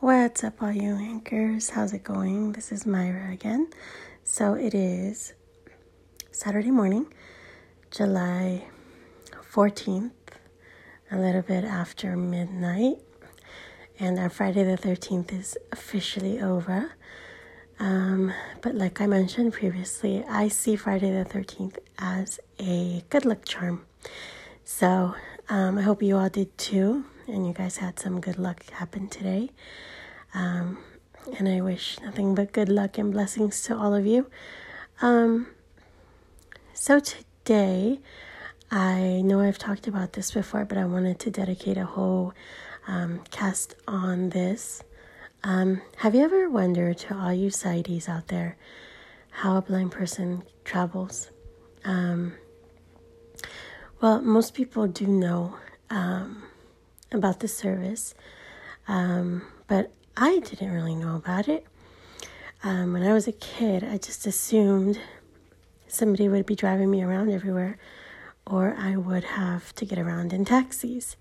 What's up, all you anchors? How's it going? This is Myra again. So it is Saturday morning, July 14th, a little bit after midnight, and our Friday the 13th is officially over. Um, but like I mentioned previously, I see Friday the 13th as a good luck charm. So um, I hope you all did too, and you guys had some good luck happen today. Um, and I wish nothing but good luck and blessings to all of you. Um, so today, I know I've talked about this before, but I wanted to dedicate a whole um, cast on this. Um, have you ever wondered, to all you sighties out there, how a blind person travels? Um, well, most people do know um, about the service, um, but I didn't really know about it. Um, when I was a kid, I just assumed somebody would be driving me around everywhere, or I would have to get around in taxis.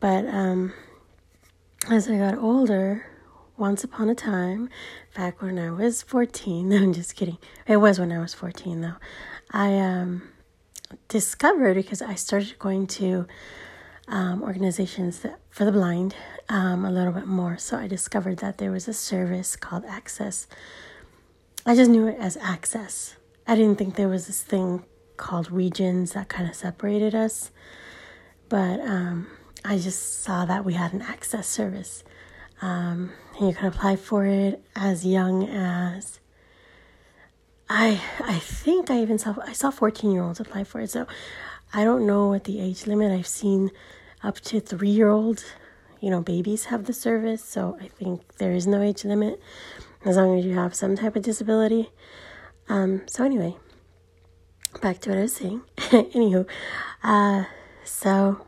But um, as I got older, once upon a time, back when I was 14, no, I'm just kidding. It was when I was 14, though. I um, discovered because I started going to um, organizations that, for the blind um, a little bit more. So I discovered that there was a service called Access. I just knew it as Access. I didn't think there was this thing called regions that kind of separated us. But um, I just saw that we had an Access service. Um, and you could apply for it as young as I I think I even saw I saw 14 year olds apply for it. So I don't know what the age limit. I've seen up to three year olds, you know, babies have the service. So I think there is no age limit as long as you have some type of disability. Um, so anyway, back to what I was saying. Anywho, uh, so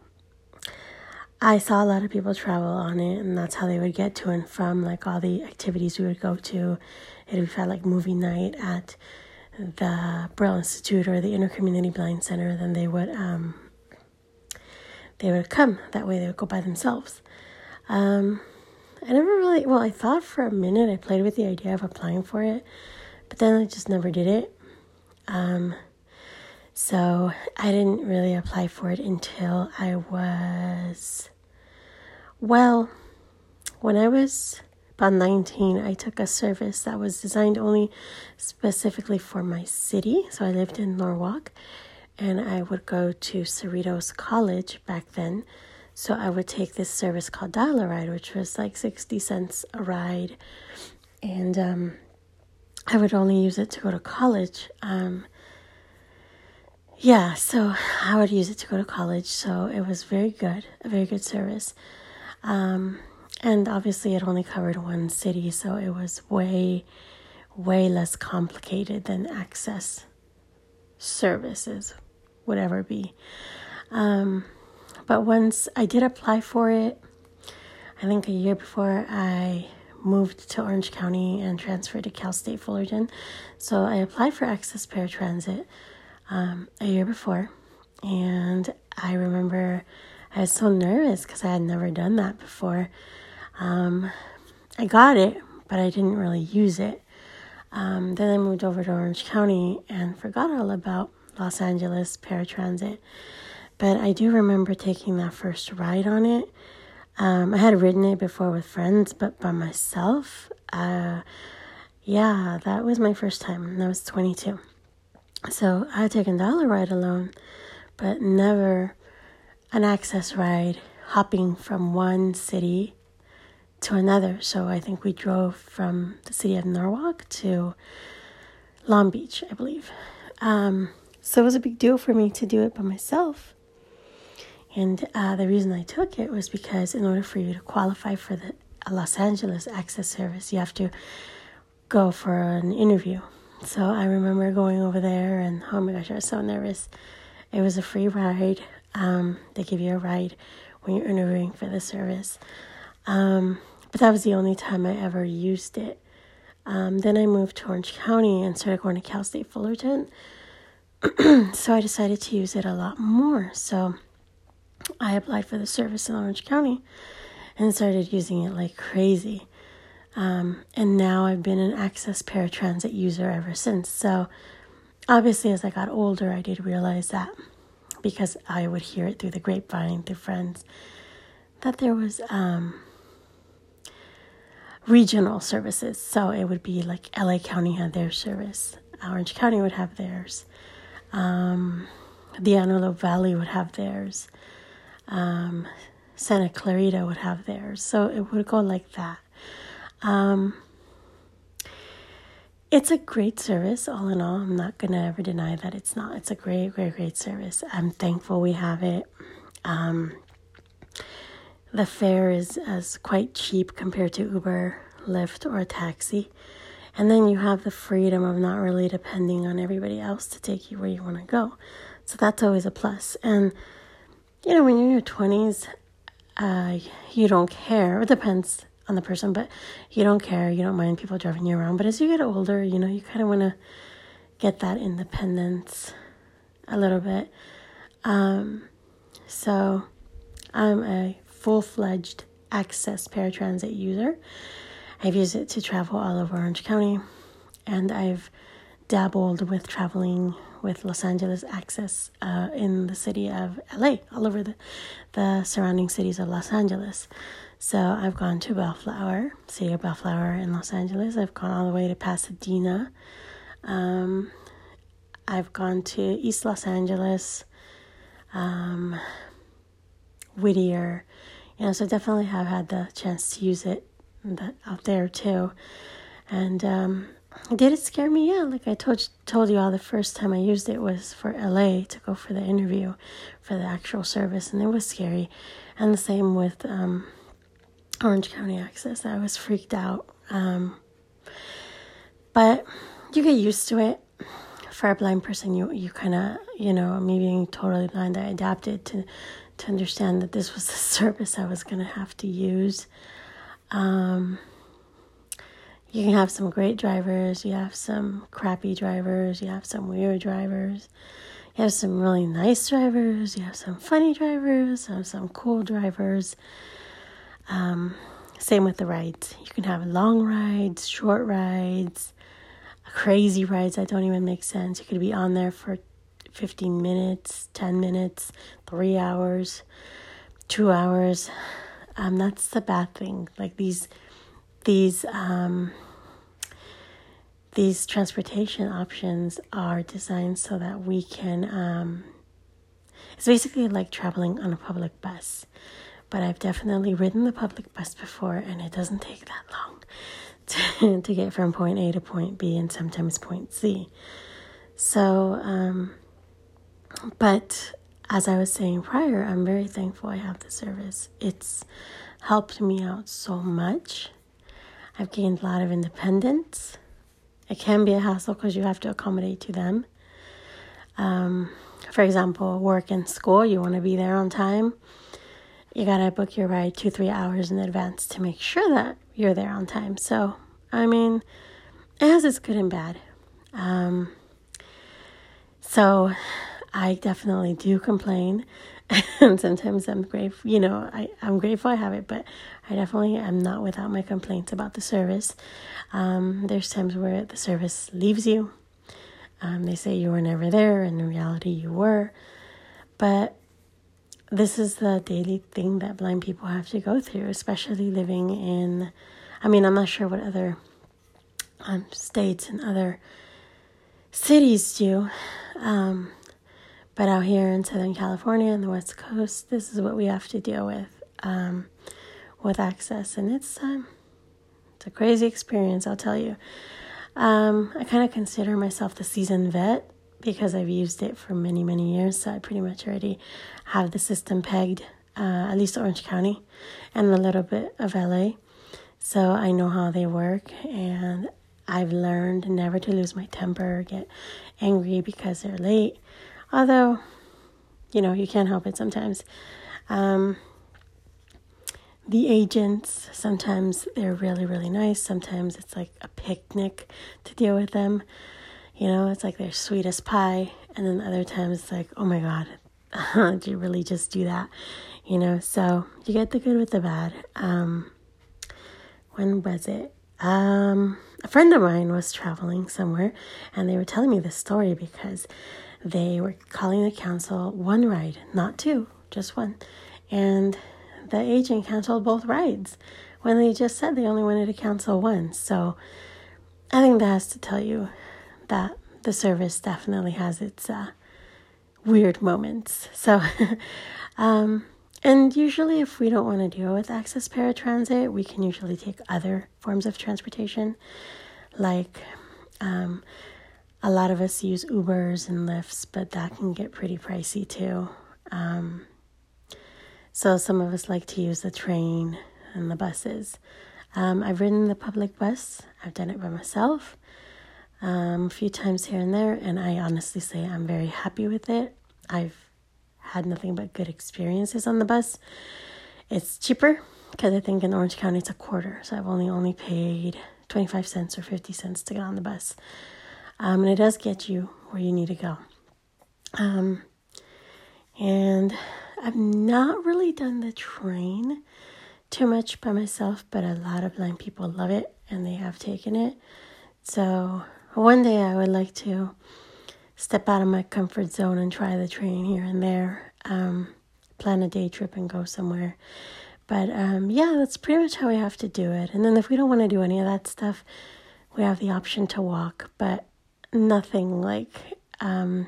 I saw a lot of people travel on it, and that's how they would get to and from like all the activities we would go to. It would feel like movie night at the Braille Institute or the Intercommunity Blind Center. Then they would um, they would come. That way, they would go by themselves. Um, I never really well. I thought for a minute. I played with the idea of applying for it, but then I just never did it. Um, so I didn't really apply for it until I was, well, when I was about 19, I took a service that was designed only specifically for my city. So I lived in Norwalk and I would go to Cerritos College back then. So I would take this service called Dial a Ride, which was like 60 cents a ride. And um, I would only use it to go to college. Um, yeah, so I would use it to go to college. So it was very good, a very good service. Um, and obviously, it only covered one city, so it was way, way less complicated than access services would ever be. Um, but once I did apply for it, I think a year before I moved to Orange County and transferred to Cal State Fullerton. So I applied for Access Paratransit um, a year before, and I remember I was so nervous because I had never done that before. Um, I got it, but I didn't really use it. Um, then I moved over to Orange County and forgot all about Los Angeles paratransit. But I do remember taking that first ride on it. Um, I had ridden it before with friends, but by myself, uh, yeah, that was my first time. I was 22. So I had taken Dial a Ride alone, but never an access ride hopping from one city to another. So I think we drove from the city of Norwalk to Long Beach, I believe. Um, so it was a big deal for me to do it by myself. And uh, the reason I took it was because in order for you to qualify for the Los Angeles Access Service, you have to go for an interview. So I remember going over there, and oh my gosh, I was so nervous. It was a free ride. Um, they give you a ride when you're interviewing for the service. Um, but that was the only time I ever used it. Um, then I moved to Orange County and started going to Cal State Fullerton. so I decided to use it a lot more. So I applied for the service in Orange County and started using it like crazy. Um, and now I've been an Access paratransit user ever since. So obviously, as I got older, I did realize that because I would hear it through the grapevine, through friends, that there was um, regional services. So it would be like LA County had their service, Orange County would have theirs, um, the Antelope Valley would have theirs, um, Santa Clarita would have theirs. So it would go like that. Um, it's a great service, all in all. I'm not going to ever deny that it's not. It's a great, great, great service. I'm thankful we have it. Um, the fare is as quite cheap compared to Uber, Lyft, or a taxi. And then you have the freedom of not really depending on everybody else to take you where you want to go. So that's always a plus. And, you know, when you're in your 20s, uh, you don't care. It depends on the person, but you don't care. You don't mind people driving you around. But as you get older, you know, you kind of want to get that independence a little bit. Um, so I'm a full fledged access paratransit user. I've used it to travel all over Orange County, and I've dabbled with traveling with Los Angeles Access uh, in the city of LA, all over the, the surrounding cities of Los Angeles. So I've gone to Bellflower, city of Bellflower in Los Angeles. I've gone all the way to Pasadena. Um, I've gone to East Los Angeles, um, Whittier. Know, so definitely have had the chance to use it that out there too. And um, did it scare me? Yeah, like I told told you all, the first time I used it was for LA to go for the interview, for the actual service, and it was scary. And the same with um, Orange County Access. I was freaked out. Um, but you get used to it. For a blind person, you you kind of you know me being totally blind, I adapted to to understand that this was the service I was gonna have to use. Um, you can have some great drivers, you have some crappy drivers, you have some weird drivers, you have some really nice drivers, you have some funny drivers, you have some cool drivers. Um, same with the rides. You can have long rides, short rides, crazy rides that don't even make sense. You could be on there for 15 minutes, 10 minutes, three hours, two hours. Um, that's the bad thing. Like these, these, um, these transportation options are designed so that we can. Um, it's basically like traveling on a public bus, but I've definitely ridden the public bus before, and it doesn't take that long to, to get from point A to point B and sometimes point C. So, um, but as I was saying prior, I'm very thankful I have the service. It's helped me out so much. I've gained a lot of independence. It can be a hassle because you have to accommodate to them. Um, for example, work and school, you want to be there on time. You got to book your ride two, three hours in advance to make sure that you're there on time. So, I mean, it has its good and bad. Um, so, I definitely do complain. and sometimes I'm grateful, you know, I, I'm grateful I have it, but I definitely am not without my complaints about the service. Um, there's times where the service leaves you. Um, they say you were never there, and in reality, you were. But this is the daily thing that blind people have to go through, especially living in, I mean, I'm not sure what other um, states and other cities do. Um, but out here in Southern California and the West Coast, this is what we have to deal with um, with access, and it's um, it's a crazy experience, I'll tell you. Um, I kind of consider myself the seasoned vet because I've used it for many, many years, so I pretty much already have the system pegged, uh, at least Orange County and a little bit of LA. So I know how they work, and I've learned never to lose my temper, get angry because they're late. Although, you know, you can't help it sometimes. Um, the agents, sometimes they're really, really nice. Sometimes it's like a picnic to deal with them. You know, it's like they're sweet as pie. And then other times it's like, oh my God, did you really just do that? you know, so you get the good with the bad. Um, when was it? Um, a friend of mine was traveling somewhere and they were telling me this story because they were calling the council one ride, not two, just one. And the agent canceled both rides when they just said they only wanted to cancel one. So I think that has to tell you that the service definitely has its uh, weird moments. So, um, and usually, if we don't want to deal with access paratransit, we can usually take other forms of transportation. Like, um, a lot of us use Ubers and Lyfts, but that can get pretty pricey too. Um, so, some of us like to use the train and the buses. Um, I've ridden the public bus, I've done it by myself um, a few times here and there, and I honestly say I'm very happy with it. I've had nothing but good experiences on the bus. It's cheaper because I think in Orange County it's a quarter, so I've only only paid 25 cents or 50 cents to get on the bus. Um, and it does get you where you need to go. Um, and I've not really done the train too much by myself, but a lot of blind people love it and they have taken it. So one day I would like to step out of my comfort zone and try the train here and there. Um, plan a day trip and go somewhere. But um, yeah, that's pretty much how we have to do it. And then if we don't want to do any of that stuff, we have the option to walk, but nothing like um,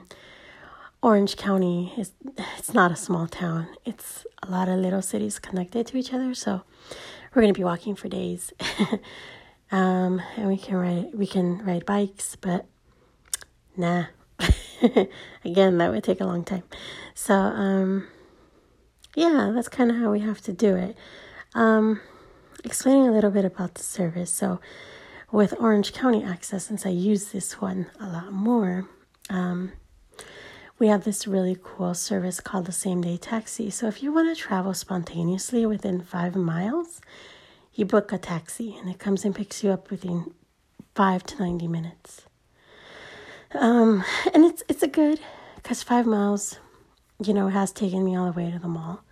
Orange County is. It's not a small town. It's a lot of little cities connected to each other. So we're gonna be walking for days, um, and we can ride. We can ride bikes, but nah, Again, that would take a long time. So, um, yeah, that's kind of how we have to do it. Um, explaining a little bit about the service. So, with Orange County Access, since I use this one a lot more, um, we have this really cool service called the same day taxi. So, if you want to travel spontaneously within five miles, you book a taxi and it comes and picks you up within five to 90 minutes. Um, and it's it's a good because five miles, you know, has taken me all the way to the mall,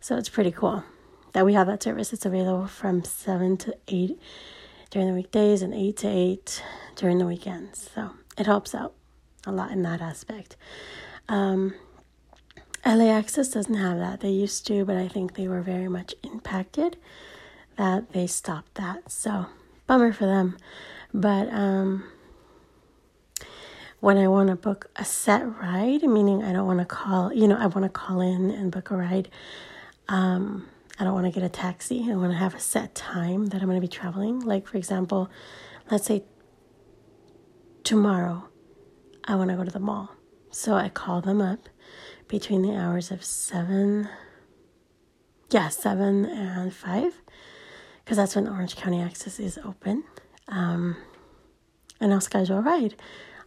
so it's pretty cool that we have that service. It's available from seven to eight during the weekdays and eight to eight during the weekends. So it helps out a lot in that aspect. Um, LA Access doesn't have that. They used to, but I think they were very much impacted that they stopped that. So bummer for them. But um, when I want to book a set ride, meaning I don't want to call, you know, I want to call in and book a ride. Um, I don't want to get a taxi. I want to have a set time that I'm going to be traveling. Like, for example, let's say tomorrow I want to go to the mall. So I call them up between the hours of 7, yeah, 7 and 5, because that's when Orange County Access is open. Um, and I'll schedule a ride.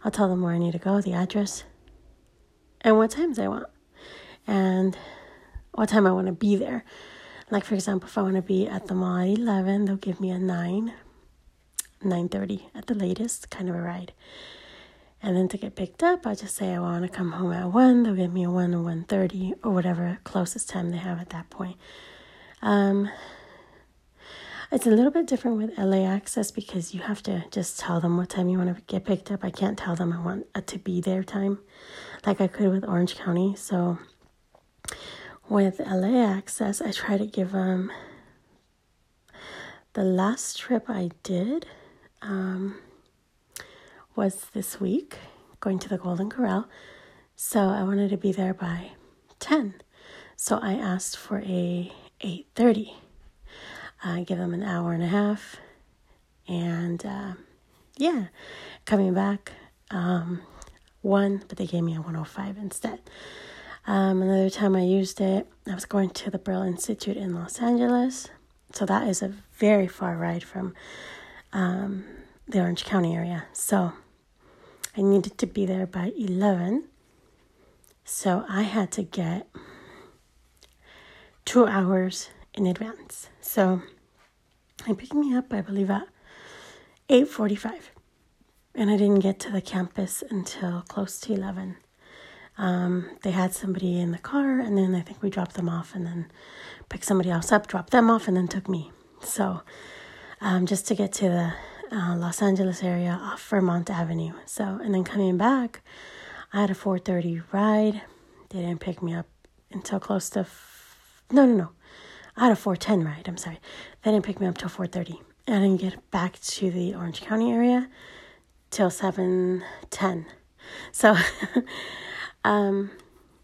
I'll tell them where I need to go, the address, and what times I want, and what time I want to be there. Like for example, if I want to be at the mall at eleven, they'll give me a nine, nine thirty at the latest, kind of a ride. And then to get picked up, I just say I want to come home at one. They'll give me a one or one thirty or whatever closest time they have at that point. Um, it's a little bit different with LA Access because you have to just tell them what time you want to get picked up. I can't tell them I want a to be there time like I could with Orange County. So with LA Access, I try to give them the last trip I did um, was this week going to the Golden Corral. So I wanted to be there by 10. So I asked for a 8:30 I give them an hour and a half. And uh, yeah, coming back, um, one, but they gave me a 105 instead. Um, another time I used it, I was going to the Braille Institute in Los Angeles. So that is a very far ride from um, the Orange County area. So I needed to be there by 11. So I had to get two hours in advance. So they picked me up, I believe, at 8.45. And I didn't get to the campus until close to 11. Um, they had somebody in the car, and then I think we dropped them off, and then picked somebody else up, dropped them off, and then took me. So, um, just to get to the uh, Los Angeles area off Vermont Avenue. So, and then coming back, I had a 4:30 ride. They didn't pick me up until close to. F- no, no, no. I had a 4:10 ride. I'm sorry. They didn't pick me up till 4:30. I didn't get back to the Orange County area till 7:10. So, um,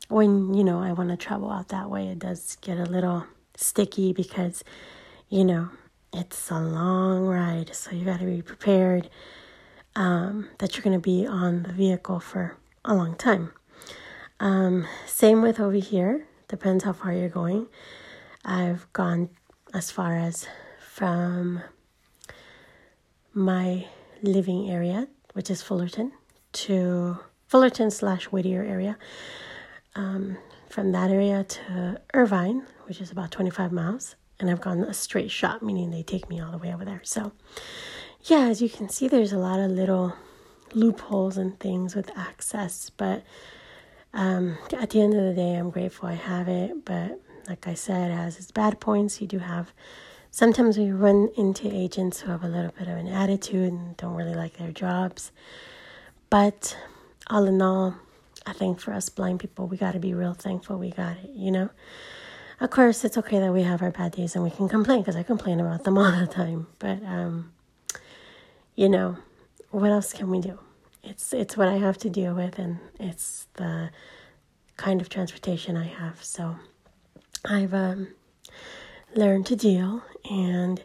when you know I want to travel out that way, it does get a little sticky because, you know, it's a long ride. So you got to be prepared um, that you're going to be on the vehicle for a long time. Um, same with over here. Depends how far you're going. I've gone as far as from my living area, which is Fullerton, to Fullerton slash Whittier area. Um, from that area to Irvine, which is about 25 miles, and I've gone a straight shot, meaning they take me all the way over there. So, yeah, as you can see, there's a lot of little loopholes and things with access, but um, at the end of the day, I'm grateful I have it. But like I said, it has its bad points. You do have sometimes we run into agents who have a little bit of an attitude and don't really like their jobs. But all in all, I think for us blind people, we got to be real thankful we got it, you know? Of course, it's okay that we have our bad days and we can complain because I complain about them all the time. But, um, you know, what else can we do? It's it's what I have to deal with, and it's the kind of transportation I have. So I've um, learned to deal, and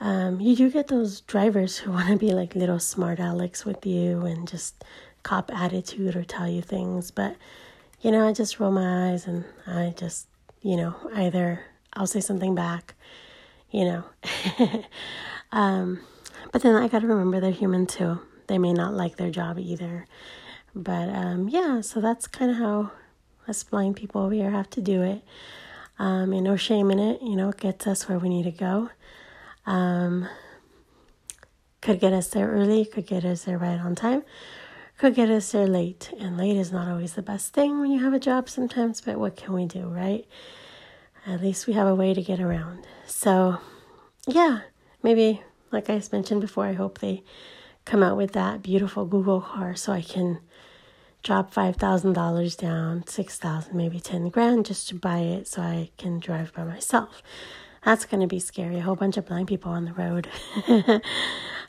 um, you do get those drivers who want to be like little smart Alex with you and just cop attitude or tell you things. But, you know, I just roll my eyes and I just, you know, either I'll say something back, you know. um, but then I got to remember they're human too. They may not like their job either. But um, yeah, so that's kind of how us blind people over here have to do it. Um, and no shame in it, you know, it gets us where we need to go. Um, could get us there early, could get us there right on time, could get us there late. And late is not always the best thing when you have a job sometimes, but what can we do, right? At least we have a way to get around. So, yeah, maybe, like I mentioned before, I hope they come out with that beautiful Google car so I can drop $5,000 down, 6,000, maybe 10 grand just to buy it so I can drive by myself. That's going to be scary. A whole bunch of blind people on the road.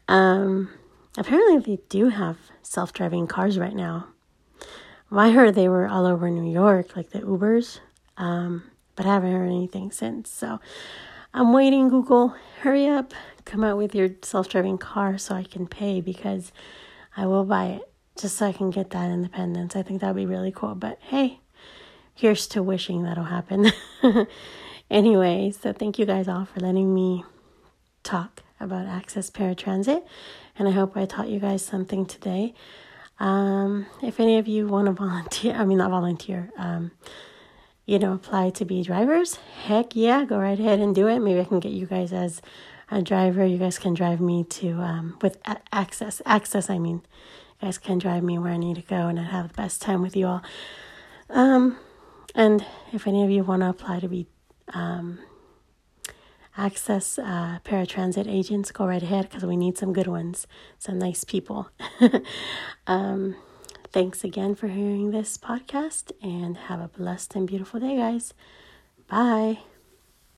um, apparently, they do have self driving cars right now. Well, I heard they were all over New York, like the Ubers, um, but I haven't heard anything since. So I'm waiting, Google. Hurry up. Come out with your self driving car so I can pay because I will buy it just so I can get that independence. I think that would be really cool. But hey, here's to wishing that'll happen. anyway, so thank you guys all for letting me talk about Access Paratransit and I hope I taught you guys something today. Um, if any of you want to volunteer, I mean, not volunteer, um, you know, apply to be drivers, heck yeah, go right ahead and do it. Maybe I can get you guys as a driver. You guys can drive me to, um, with access, access, I mean, you guys can drive me where I need to go and I have the best time with you all. Um, and if any of you want to apply to be, um, access uh, paratransit agents, go right ahead because we need some good ones, some nice people. um, thanks again for hearing this podcast and have a blessed and beautiful day, guys. Bye.